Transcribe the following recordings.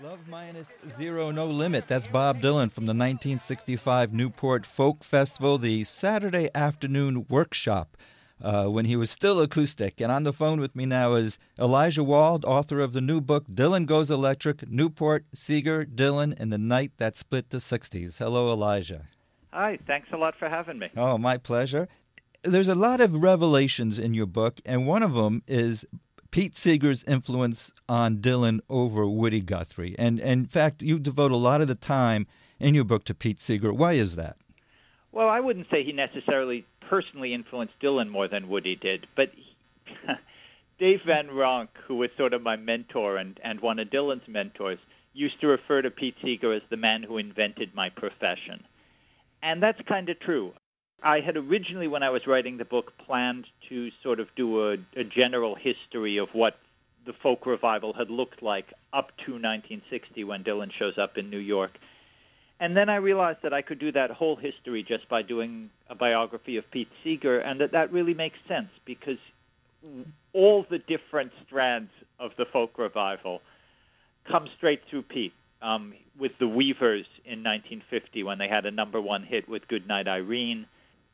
Love minus zero, no limit. That's Bob Dylan from the 1965 Newport Folk Festival, the Saturday afternoon workshop uh, when he was still acoustic. And on the phone with me now is Elijah Wald, author of the new book Dylan Goes Electric Newport, Seeger, Dylan, and the Night That Split the 60s. Hello, Elijah. Hi, thanks a lot for having me. Oh, my pleasure. There's a lot of revelations in your book, and one of them is Pete Seeger's influence on Dylan over Woody Guthrie. And, and in fact, you devote a lot of the time in your book to Pete Seeger. Why is that? Well, I wouldn't say he necessarily personally influenced Dylan more than Woody did, but he, Dave Van Ronk, who was sort of my mentor and, and one of Dylan's mentors, used to refer to Pete Seeger as the man who invented my profession. And that's kind of true. I had originally, when I was writing the book, planned to sort of do a, a general history of what the folk revival had looked like up to 1960 when Dylan shows up in New York. And then I realized that I could do that whole history just by doing a biography of Pete Seeger, and that that really makes sense because all the different strands of the folk revival come straight through Pete. Um, with the Weavers in 1950 when they had a number one hit with Goodnight Irene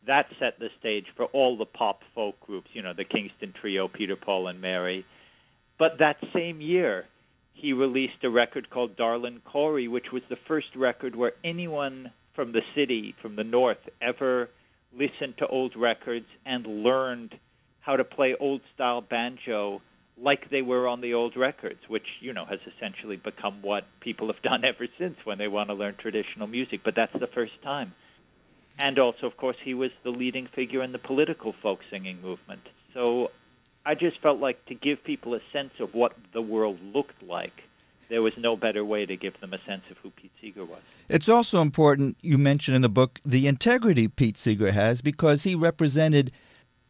that set the stage for all the pop folk groups, you know, the Kingston Trio, Peter, Paul, and Mary. But that same year, he released a record called Darlin' Corey, which was the first record where anyone from the city, from the north, ever listened to old records and learned how to play old style banjo like they were on the old records, which, you know, has essentially become what people have done ever since when they want to learn traditional music. But that's the first time and also, of course, he was the leading figure in the political folk singing movement. So I just felt like to give people a sense of what the world looked like, there was no better way to give them a sense of who Pete Seeger was. It's also important, you mentioned in the book, the integrity Pete Seeger has because he represented,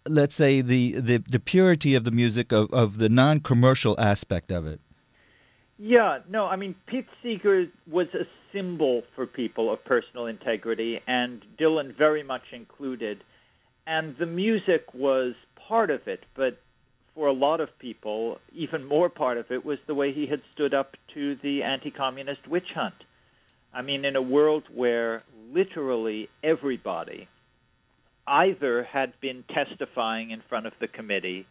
let's say, the, the, the purity of the music, of, of the non commercial aspect of it. Yeah, no, I mean, Pete Seeger was a symbol for people of personal integrity, and Dylan very much included. And the music was part of it, but for a lot of people, even more part of it was the way he had stood up to the anti communist witch hunt. I mean, in a world where literally everybody either had been testifying in front of the committee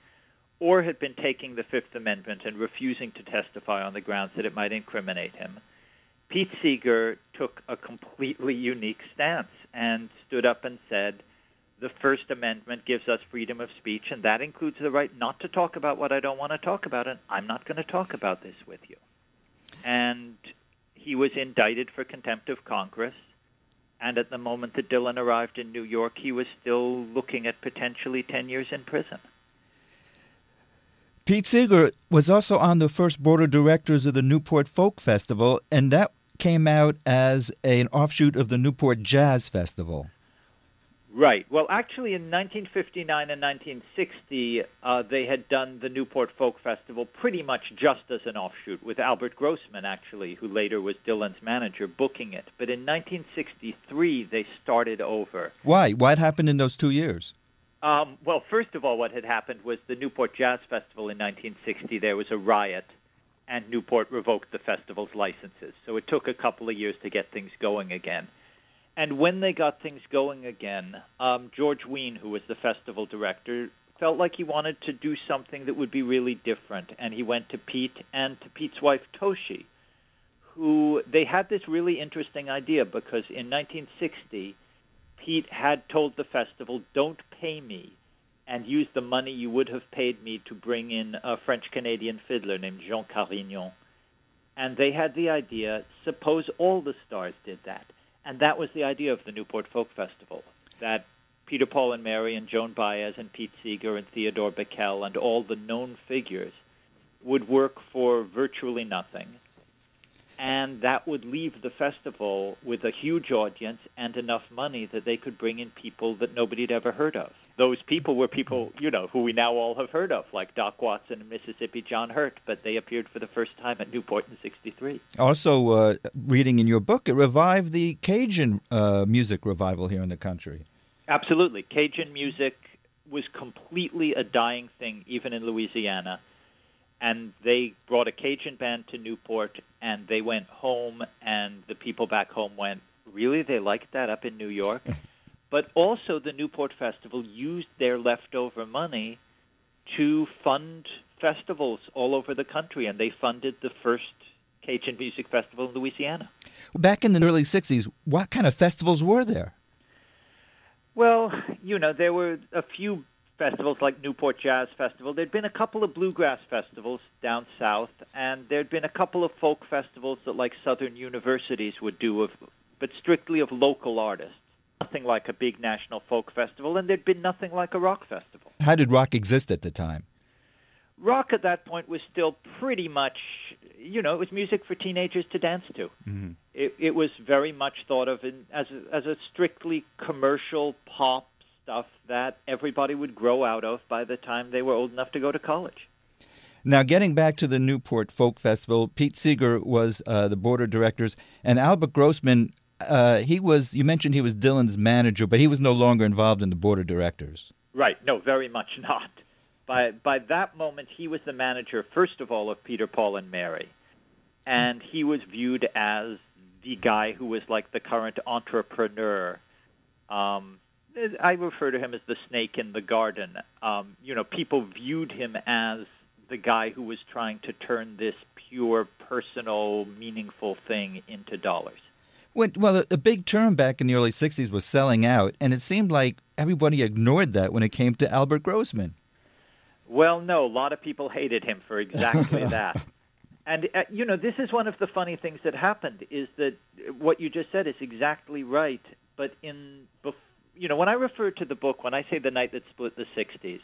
or had been taking the Fifth Amendment and refusing to testify on the grounds that it might incriminate him Pete Seeger took a completely unique stance and stood up and said, the First Amendment gives us freedom of speech, and that includes the right not to talk about what I don't want to talk about, and I'm not going to talk about this with you. And he was indicted for contempt of Congress, and at the moment that Dylan arrived in New York, he was still looking at potentially 10 years in prison. Pete Seeger was also on the first board of directors of the Newport Folk Festival, and that came out as a, an offshoot of the Newport Jazz Festival. Right. Well, actually, in 1959 and 1960, uh, they had done the Newport Folk Festival pretty much just as an offshoot, with Albert Grossman, actually, who later was Dylan's manager, booking it. But in 1963, they started over. Why? What happened in those two years? Um, well, first of all, what had happened was the Newport Jazz Festival in 1960, there was a riot and Newport revoked the festival's licenses. So it took a couple of years to get things going again. And when they got things going again, um, George Wein, who was the festival director, felt like he wanted to do something that would be really different. And he went to Pete and to Pete's wife, Toshi, who they had this really interesting idea because in 1960, Pete had told the festival, don't pay me and use the money you would have paid me to bring in a French Canadian fiddler named Jean Carignan. And they had the idea suppose all the stars did that. And that was the idea of the Newport Folk Festival that Peter, Paul, and Mary, and Joan Baez, and Pete Seeger, and Theodore Bikel, and all the known figures would work for virtually nothing and that would leave the festival with a huge audience and enough money that they could bring in people that nobody had ever heard of. Those people were people, you know, who we now all have heard of, like Doc Watson and Mississippi, John Hurt, but they appeared for the first time at Newport in 63. Also, uh, reading in your book, it revived the Cajun uh, music revival here in the country. Absolutely. Cajun music was completely a dying thing, even in Louisiana and they brought a Cajun band to Newport, and they went home, and the people back home went, "Really? They liked that up in New York?" but also, the Newport Festival used their leftover money to fund festivals all over the country, and they funded the first Cajun Music Festival in Louisiana. Back in the early 60s, what kind of festivals were there? Well, you know, there were a few festivals like Newport Jazz Festival. There'd been a couple of bluegrass festivals down south, and there'd been a couple of folk festivals that like Southern universities would do of but strictly of local artists. Nothing like a big national folk festival, and there'd been nothing like a rock festival. How did rock exist at the time? Rock at that point was still pretty much, you know, it was music for teenagers to dance to. Mm-hmm. It, it was very much thought of in, as a, as a strictly commercial pop stuff that everybody would grow out of by the time they were old enough to go to college. Now, getting back to the Newport Folk Festival, Pete Seeger was uh, the board of directors, and Albert Grossman, uh, he was, you mentioned he was Dylan's manager, but he was no longer involved in the board of directors. Right, no, very much not. By, by that moment, he was the manager, first of all, of Peter, Paul, and Mary. And he was viewed as the guy who was like the current entrepreneur. Um, I refer to him as the snake in the garden. Um, you know, people viewed him as the guy who was trying to turn this pure, personal, meaningful thing into dollars. When, well, the big term back in the early 60s was selling out, and it seemed like everybody ignored that when it came to Albert Grossman. Well, no, a lot of people hated him for exactly that. And uh, you know, this is one of the funny things that happened is that what you just said is exactly right. But in you know, when I refer to the book, when I say the night that split the 60s,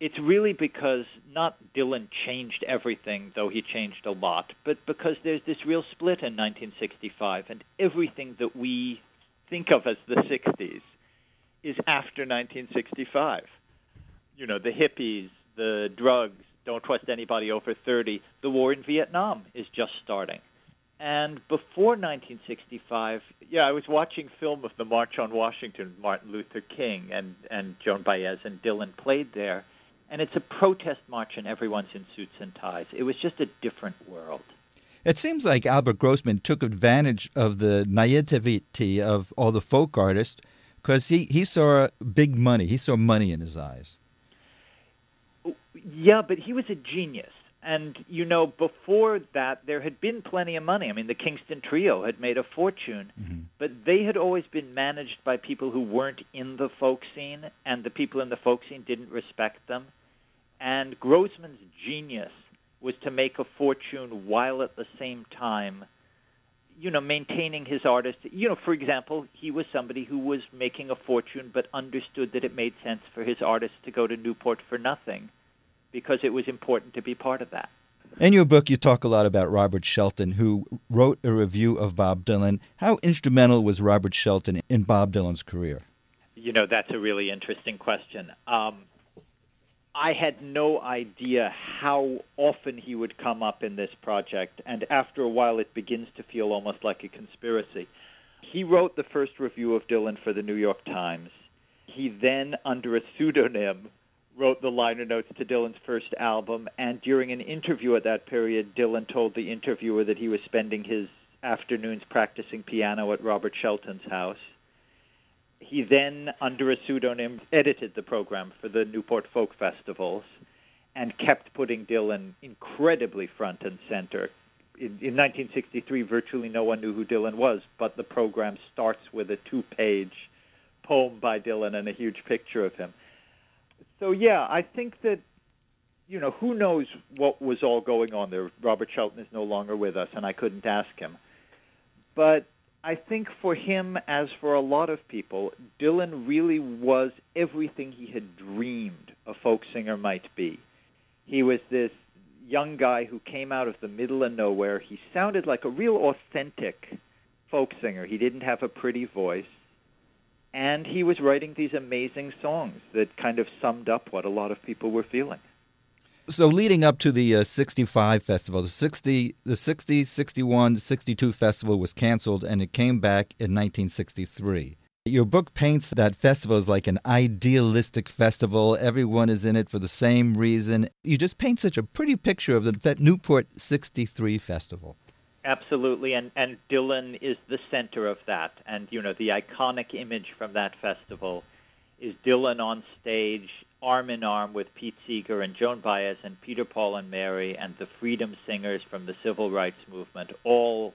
it's really because not Dylan changed everything, though he changed a lot, but because there's this real split in 1965, and everything that we think of as the 60s is after 1965. You know, the hippies, the drugs, don't trust anybody over 30. The war in Vietnam is just starting. And before 1965, yeah, I was watching film of the March on Washington, Martin Luther King and, and Joan Baez and Dylan played there. And it's a protest march, and everyone's in suits and ties. It was just a different world. It seems like Albert Grossman took advantage of the naivety of all the folk artists because he, he saw big money. He saw money in his eyes. Yeah, but he was a genius. And, you know, before that, there had been plenty of money. I mean, the Kingston Trio had made a fortune, mm-hmm. but they had always been managed by people who weren't in the folk scene, and the people in the folk scene didn't respect them. And Grossman's genius was to make a fortune while at the same time, you know, maintaining his artist. You know, for example, he was somebody who was making a fortune but understood that it made sense for his artists to go to Newport for nothing because it was important to be part of that. In your book, you talk a lot about Robert Shelton, who wrote a review of Bob Dylan. How instrumental was Robert Shelton in Bob Dylan's career? You know, that's a really interesting question. Um, I had no idea how often he would come up in this project, and after a while, it begins to feel almost like a conspiracy. He wrote the first review of Dylan for the New York Times. He then, under a pseudonym, wrote the liner notes to Dylan's first album, and during an interview at that period, Dylan told the interviewer that he was spending his afternoons practicing piano at Robert Shelton's house. He then, under a pseudonym, edited the program for the Newport Folk Festivals and kept putting Dylan incredibly front and center. In, in 1963, virtually no one knew who Dylan was, but the program starts with a two page poem by Dylan and a huge picture of him so yeah, I think that you know who knows what was all going on there. Robert Shelton is no longer with us, and I couldn't ask him. But I think for him, as for a lot of people, Dylan really was everything he had dreamed a folk singer might be. He was this young guy who came out of the middle of nowhere. He sounded like a real authentic folk singer. He didn't have a pretty voice and he was writing these amazing songs that kind of summed up what a lot of people were feeling. So leading up to the uh, 65 festival, the 60 the 60, 61, 62 festival was canceled and it came back in 1963. Your book paints that festival as like an idealistic festival. Everyone is in it for the same reason. You just paint such a pretty picture of the Newport 63 festival. Absolutely, and and Dylan is the center of that. And you know, the iconic image from that festival is Dylan on stage, arm in arm with Pete Seeger and Joan Baez and Peter Paul and Mary and the freedom singers from the civil rights movement, all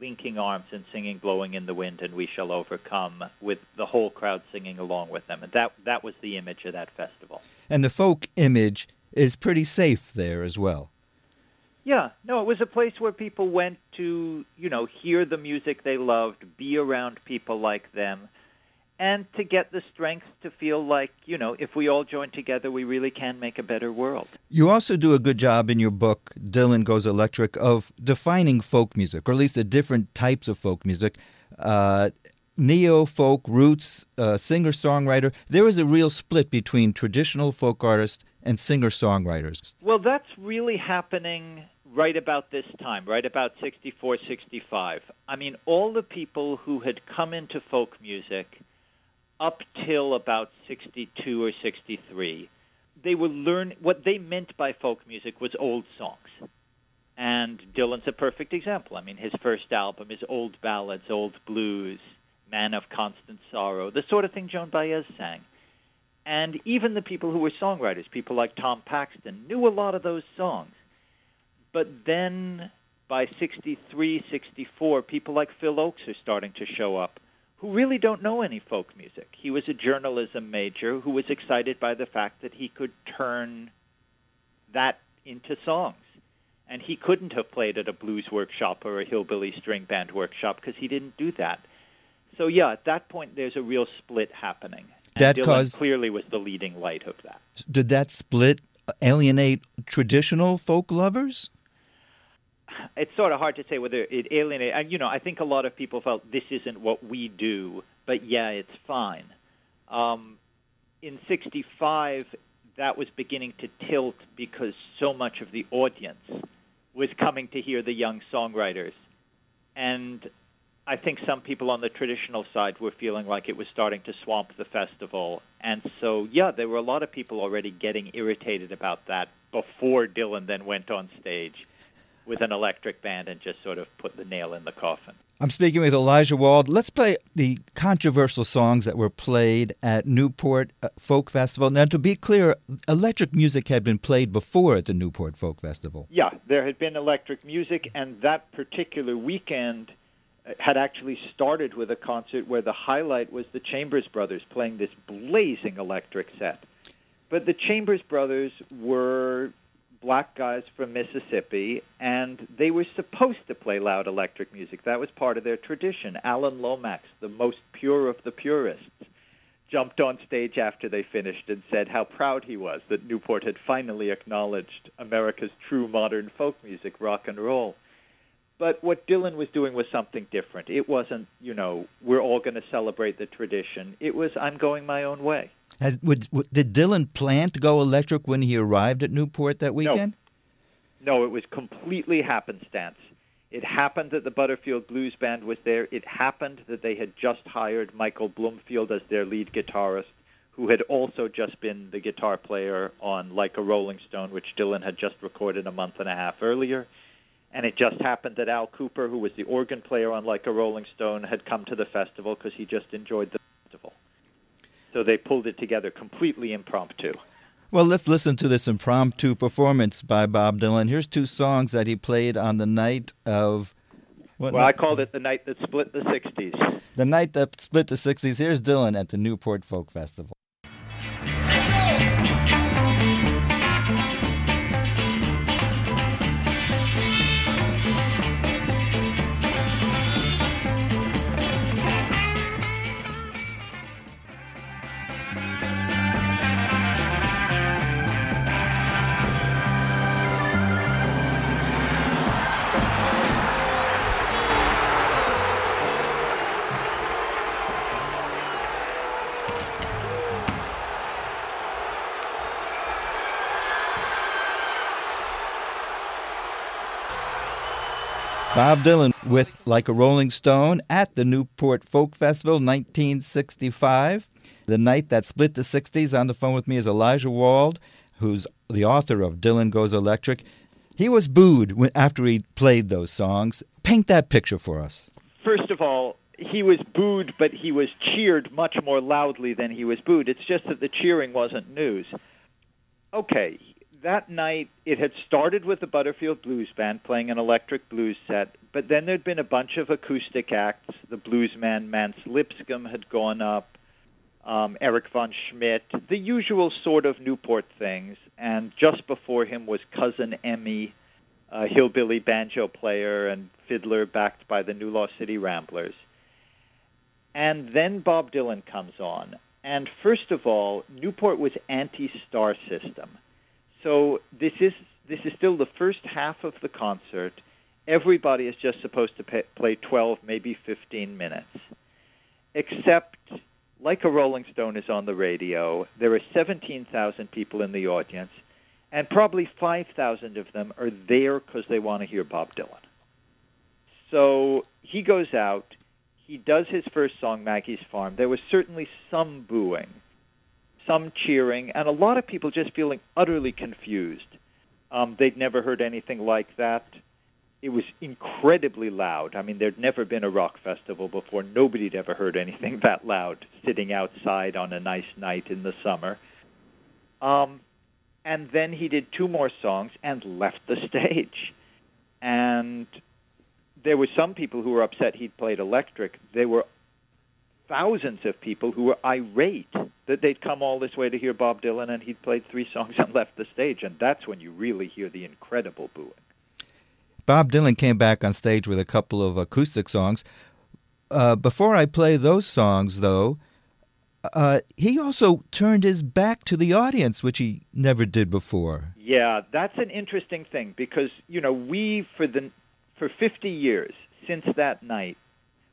linking arms and singing "Blowing in the Wind" and "We Shall Overcome," with the whole crowd singing along with them. And that that was the image of that festival. And the folk image is pretty safe there as well. Yeah, no, it was a place where people went to, you know, hear the music they loved, be around people like them, and to get the strength to feel like, you know, if we all join together, we really can make a better world. You also do a good job in your book, Dylan Goes Electric, of defining folk music, or at least the different types of folk music. Uh, neo folk, roots, uh, singer songwriter. There is a real split between traditional folk artists and singer songwriters. Well, that's really happening right about this time, right about 64, 65. I mean, all the people who had come into folk music up till about 62 or 63, they were learn what they meant by folk music was old songs. And Dylan's a perfect example. I mean, his first album is old ballads, old blues, Man of Constant Sorrow, the sort of thing Joan Baez sang. And even the people who were songwriters, people like Tom Paxton, knew a lot of those songs. But then by 63, 64, people like Phil Ochs are starting to show up who really don't know any folk music. He was a journalism major who was excited by the fact that he could turn that into songs. And he couldn't have played at a blues workshop or a hillbilly string band workshop because he didn't do that. So yeah, at that point there's a real split happening. And that Dylan caused, clearly was the leading light of that. Did that split alienate traditional folk lovers? It's sort of hard to say whether it alienated. And you know, I think a lot of people felt this isn't what we do, but yeah, it's fine. Um, in '65, that was beginning to tilt because so much of the audience was coming to hear the young songwriters, and I think some people on the traditional side were feeling like it was starting to swamp the festival. And so, yeah, there were a lot of people already getting irritated about that before Dylan then went on stage with an electric band and just sort of put the nail in the coffin. I'm speaking with Elijah Wald. Let's play the controversial songs that were played at Newport uh, Folk Festival. Now, to be clear, electric music had been played before at the Newport Folk Festival. Yeah, there had been electric music, and that particular weekend had actually started with a concert where the highlight was the Chambers Brothers playing this blazing electric set. But the Chambers Brothers were black guys from Mississippi, and they were supposed to play loud electric music. That was part of their tradition. Alan Lomax, the most pure of the purists, jumped on stage after they finished and said how proud he was that Newport had finally acknowledged America's true modern folk music, rock and roll. But what Dylan was doing was something different. It wasn't, you know, we're all going to celebrate the tradition. It was, I'm going my own way. Has, would, did Dylan plan to go electric when he arrived at Newport that weekend? No, no it was completely happenstance. It happened that the Butterfield Blues Band was there. It happened that they had just hired Michael Bloomfield as their lead guitarist, who had also just been the guitar player on Like a Rolling Stone, which Dylan had just recorded a month and a half earlier. And it just happened that Al Kooper, who was the organ player on Like a Rolling Stone, had come to the festival because he just enjoyed the. So they pulled it together completely impromptu. Well, let's listen to this impromptu performance by Bob Dylan. Here's two songs that he played on the night of. well, night? I called it the night that split the 60s. The night that split the 60s. Here's Dylan at the Newport Folk Festival. Bob Dylan with Like a Rolling Stone at the Newport Folk Festival 1965. The night that split the 60s. On the phone with me is Elijah Wald, who's the author of Dylan Goes Electric. He was booed after he played those songs. Paint that picture for us. First of all, he was booed, but he was cheered much more loudly than he was booed. It's just that the cheering wasn't news. Okay, that night it had started with the Butterfield Blues Band playing an electric blues set, but then there'd been a bunch of acoustic acts. The bluesman Mance Lipscomb had gone up, um, Eric von Schmidt, the usual sort of Newport things, and just before him was Cousin Emmy, a hillbilly banjo player and fiddler backed by the New Lost City Ramblers. And then Bob Dylan comes on. And first of all, Newport was anti-star system. So this is this is still the first half of the concert. Everybody is just supposed to pay, play 12, maybe 15 minutes. Except, like a Rolling Stone is on the radio, there are 17,000 people in the audience, and probably 5,000 of them are there because they want to hear Bob Dylan. So he goes out. He does his first song, Maggie's Farm. There was certainly some booing some cheering, and a lot of people just feeling utterly confused. Um, they'd never heard anything like that. It was incredibly loud. I mean, there'd never been a rock festival before. Nobody'd ever heard anything that loud sitting outside on a nice night in the summer. Um, and then he did two more songs and left the stage. And there were some people who were upset he'd played electric. There were thousands of people who were irate that they'd come all this way to hear Bob Dylan and he'd played three songs and left the stage. And that's when you really hear the incredible booing. Bob Dylan came back on stage with a couple of acoustic songs. Uh, before I play those songs, though, uh, he also turned his back to the audience, which he never did before. Yeah, that's an interesting thing because you know we for the for 50 years since that night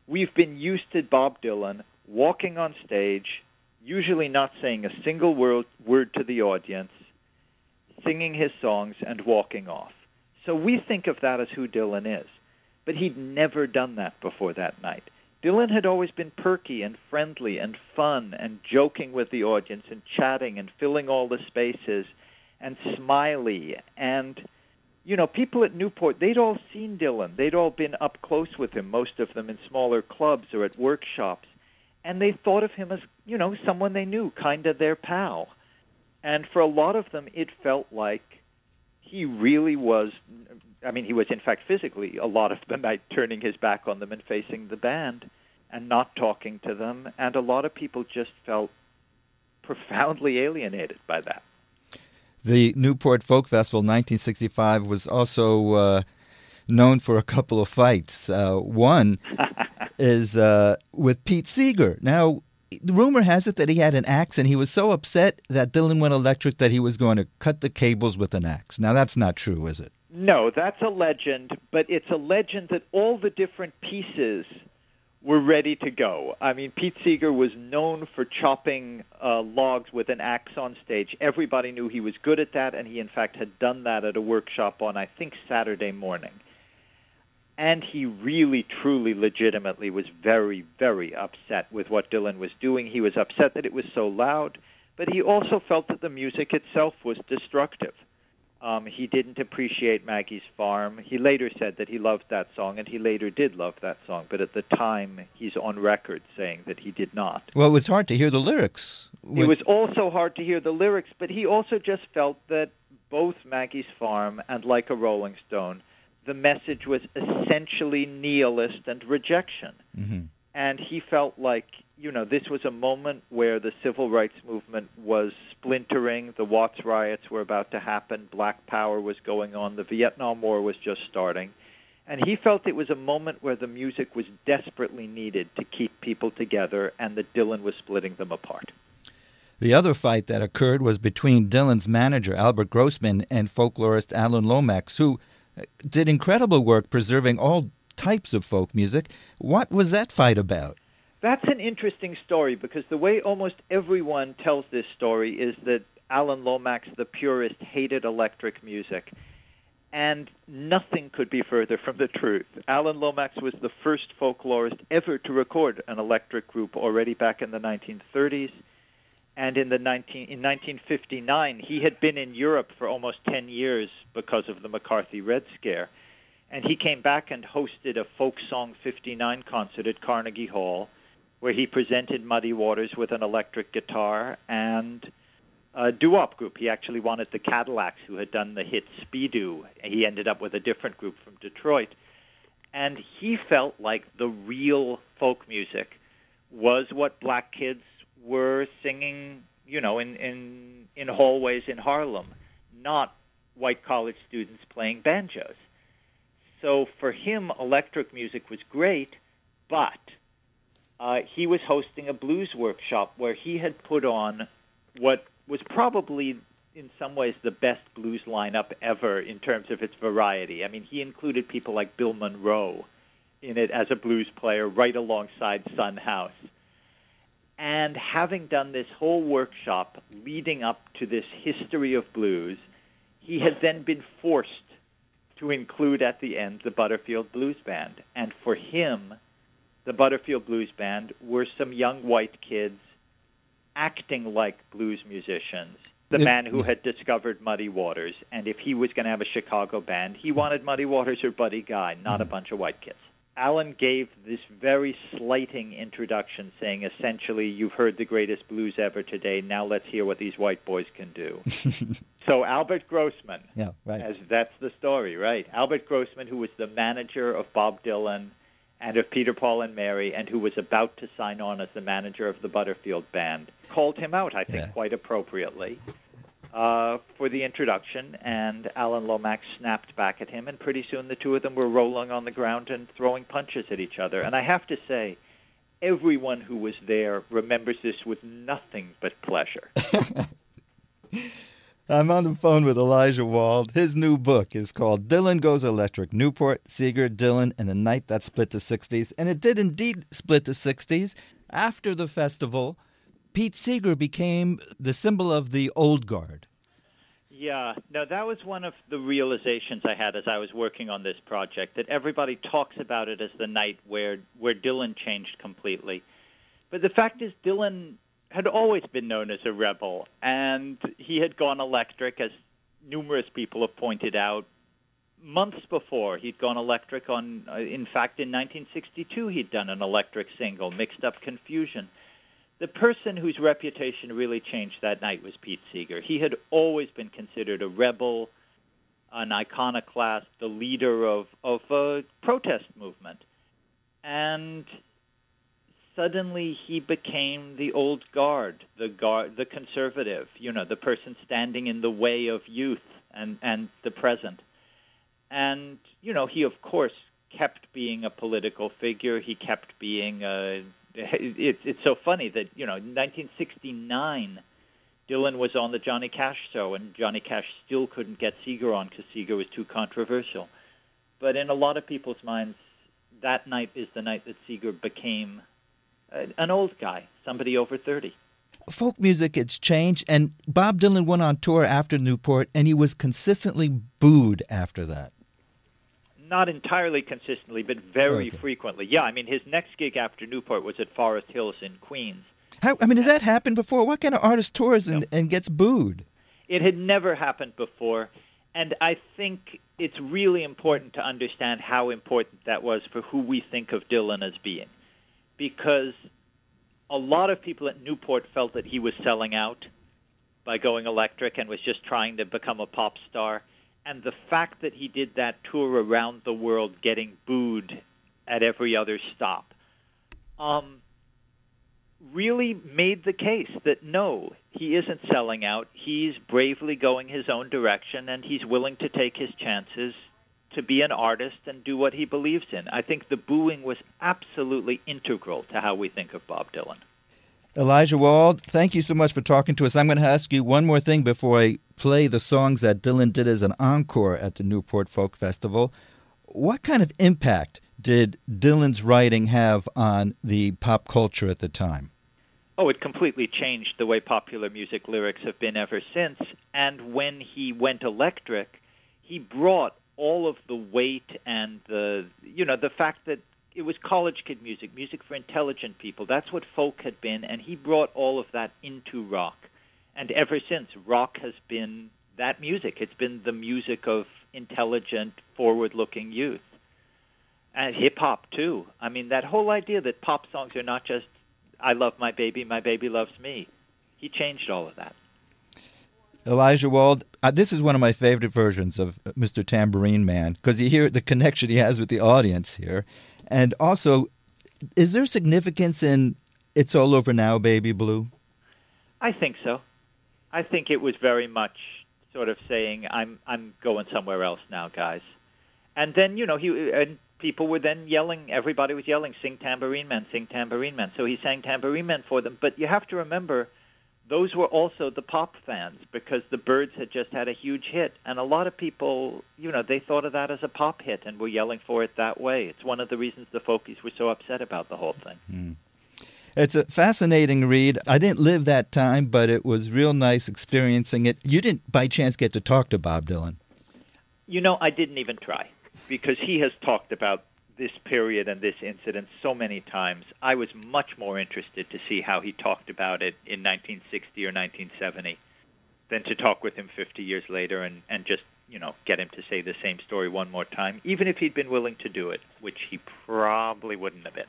we've been used to Bob Dylan walking on stage, usually not saying a single word, word to the audience, singing his songs, and walking off. So we think of that as who Dylan is. But he'd never done that before that night. Dylan had always been perky and friendly and fun and joking with the audience and chatting and filling all the spaces and smiley and you know, people at Newport, they'd all seen Dylan. They'd all been up close with him, most of them in smaller clubs or at workshops. And they thought of him as, you know, someone they knew, kind of their pal. And for a lot of them, it felt like he really was, I mean, he was, in fact, physically, a lot of the night turning his back on them and facing the band and not talking to them. And a lot of people just felt profoundly alienated by that. The Newport Folk Festival 1965 was also uh, known for a couple of fights. Uh, one is uh, with Pete Seeger. Now, the rumor has it that he had an axe and he was so upset that Dylan went electric that he was going to cut the cables with an axe. Now, that's not true, is it? No, that's a legend, but it's a legend that all the different pieces were ready to go. I mean, Pete Seeger was known for chopping uh, logs with an axe on stage. Everybody knew he was good at that, and he, in fact, had done that at a workshop on, I think, Saturday morning. And he really, truly, legitimately was very, very upset with what Dylan was doing. He was upset that it was so loud, but he also felt that the music itself was destructive. Um, he didn't appreciate Maggie's Farm. He later said that he loved that song, and he later did love that song. But at the time, he's on record saying that he did not. Well, it was hard to hear the lyrics. It was also hard to hear the lyrics, but he also just felt that both Maggie's Farm and Like a Rolling Stone, the message was essentially nihilist and rejection. Mm-hmm. And he felt like you know, this was a moment where the civil rights movement was splintering. The Watts riots were about to happen. Black Power was going on. The Vietnam War was just starting. And he felt it was a moment where the music was desperately needed to keep people together and that Dylan was splitting them apart. The other fight that occurred was between Dylan's manager, Albert Grossman, and folklorist Alan Lomax, who did incredible work preserving all types of folk music. What was that fight about? That's an interesting story because the way almost everyone tells this story is that Alan Lomax, the purist, hated electric music. And nothing could be further from the truth. Alan Lomax was the first folklorist ever to record an electric group already back in the 1930s. And in, the 19, in 1959, he had been in Europe for almost 10 years because of the McCarthy Red Scare. And he came back and hosted a Folk Song 59 concert at Carnegie Hall, where he presented Muddy Waters with an electric guitar and a doo-wop group. He actually wanted the Cadillacs, who had done the hit Speedoo. He ended up with a different group from Detroit. And he felt like the real folk music was what black kids were singing, you know, in, in, in hallways in Harlem, not white college students playing banjos. So for him, electric music was great, but uh, he was hosting a blues workshop where he had put on what was probably in some ways the best blues lineup ever in terms of its variety. I mean, he included people like Bill Monroe in it as a blues player right alongside Son House. And having done this whole workshop leading up to this history of blues, he had then been forced to include at the end the Butterfield Blues Band. And for him, the Butterfield Blues Band were some young white kids acting like blues musicians. The it, man who had discovered Muddy Waters, and if he was going to have a Chicago band, he wanted Muddy Waters or Buddy Guy, not mm-hmm. a bunch of white kids. Alan gave this very slighting introduction, saying essentially, You've heard the greatest blues ever today. Now let's hear what these white boys can do. so, Albert Grossman, yeah, right. As that's the story, right? Albert Grossman, who was the manager of Bob Dylan and of Peter, Paul, and Mary, and who was about to sign on as the manager of the Butterfield Band, called him out, I think, yeah. quite appropriately uh, for the introduction, and Alan Lomax snapped back at him, and pretty soon the two of them were rolling on the ground and throwing punches at each other. And I have to say, everyone who was there remembers this with nothing but pleasure. I'm on the phone with Elijah Wald. His new book is called Dylan Goes Electric Newport, Seeger, Dylan, and the Night That Split the 60s. And it did indeed split the 60s. After the festival, Pete Seeger became the symbol of the old guard. Yeah, no, that was one of the realizations I had as I was working on this project. That everybody talks about it as the night where where Dylan changed completely, but the fact is, Dylan had always been known as a rebel, and he had gone electric, as numerous people have pointed out. Months before, he'd gone electric on. Uh, in fact, in 1962, he'd done an electric single, "Mixed Up Confusion." The person whose reputation really changed that night was Pete Seeger. He had always been considered a rebel, an iconoclast, the leader of, of a protest movement. And suddenly he became the old guard, the guard, the conservative, you know, the person standing in the way of youth and, and the present. And, you know, he of course kept being a political figure. He kept being a it's it's so funny that you know, in 1969, Dylan was on the Johnny Cash show, and Johnny Cash still couldn't get Seeger on because Seeger was too controversial. But in a lot of people's minds, that night is the night that Seeger became an old guy, somebody over 30. Folk music has changed, and Bob Dylan went on tour after Newport, and he was consistently booed after that not entirely consistently, but very okay. frequently. Yeah, I mean, his next gig after Newport was at Forest Hills in Queens. How, I mean, has that happened before? What kind of artist tours and, no. and gets booed? It had never happened before, and I think it's really important to understand how important that was for who we think of Dylan as being, because a lot of people at Newport felt that he was selling out by going electric and was just trying to become a pop star and the fact that he did that tour around the world getting booed at every other stop um, really made the case that no, he isn't selling out. He's bravely going his own direction, and he's willing to take his chances to be an artist and do what he believes in. I think the booing was absolutely integral to how we think of Bob Dylan. Elijah Wald, thank you so much for talking to us. I'm going to ask you one more thing before I play the songs that Dylan did as an encore at the Newport Folk Festival. What kind of impact did Dylan's writing have on the pop culture at the time? Oh, it completely changed the way popular music lyrics have been ever since. And when he went electric, he brought all of the weight and the you know the fact that it was college kid music, music for intelligent people. That's what folk had been, and he brought all of that into rock. And ever since, rock has been that music. It's been the music of intelligent, forward-looking youth. And hip hop too. I mean, that whole idea that pop songs are not just "I love my baby, my baby loves me." He changed all of that. Elijah Wald, uh, this is one of my favorite versions of Mr. Tambourine Man because you hear the connection he has with the audience here. And also, is there significance in It's All Over Now, Baby Blue? I think so. I think it was very much sort of saying, I'm, I'm going somewhere else now, guys. And then, you know, he, and people were then yelling, everybody was yelling, sing Tambourine Man, sing Tambourine Man. So he sang Tambourine Man for them. But you have to remember, those were also the pop fans because the Byrds had just had a huge hit, and a lot of people, you know, they thought of that as a pop hit and were yelling for it that way. It's one of the reasons the Folkies were so upset about the whole thing. Mm. It's a fascinating read. I didn't live that time, but it was real nice experiencing it. You didn't, by chance, get to talk to Bob Dylan. You know, I didn't even try because he has talked about this period and this incident so many times. I was much more interested to see how he talked about it in 1960 or 1970 than to talk with him 50 years later and, and just, you know, get him to say the same story one more time, even if he'd been willing to do it, which he probably wouldn't have been.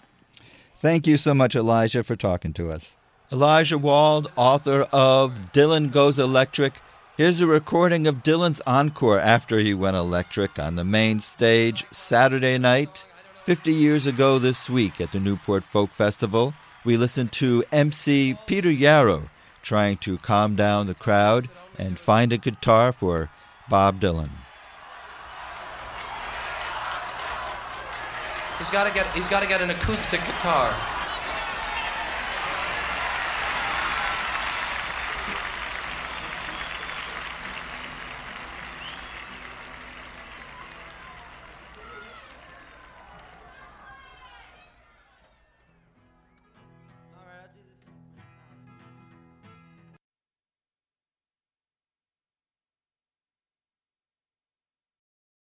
Thank you so much, Elijah, for talking to us. Elijah Wald, author of Dylan Goes Electric. Here's a recording of Dylan's encore after he went electric on the main stage Saturday night 50 years ago this week at the Newport Folk Festival, we listened to MC Peter Yarrow trying to calm down the crowd and find a guitar for Bob Dylan. He's got to get he's got to get an acoustic guitar.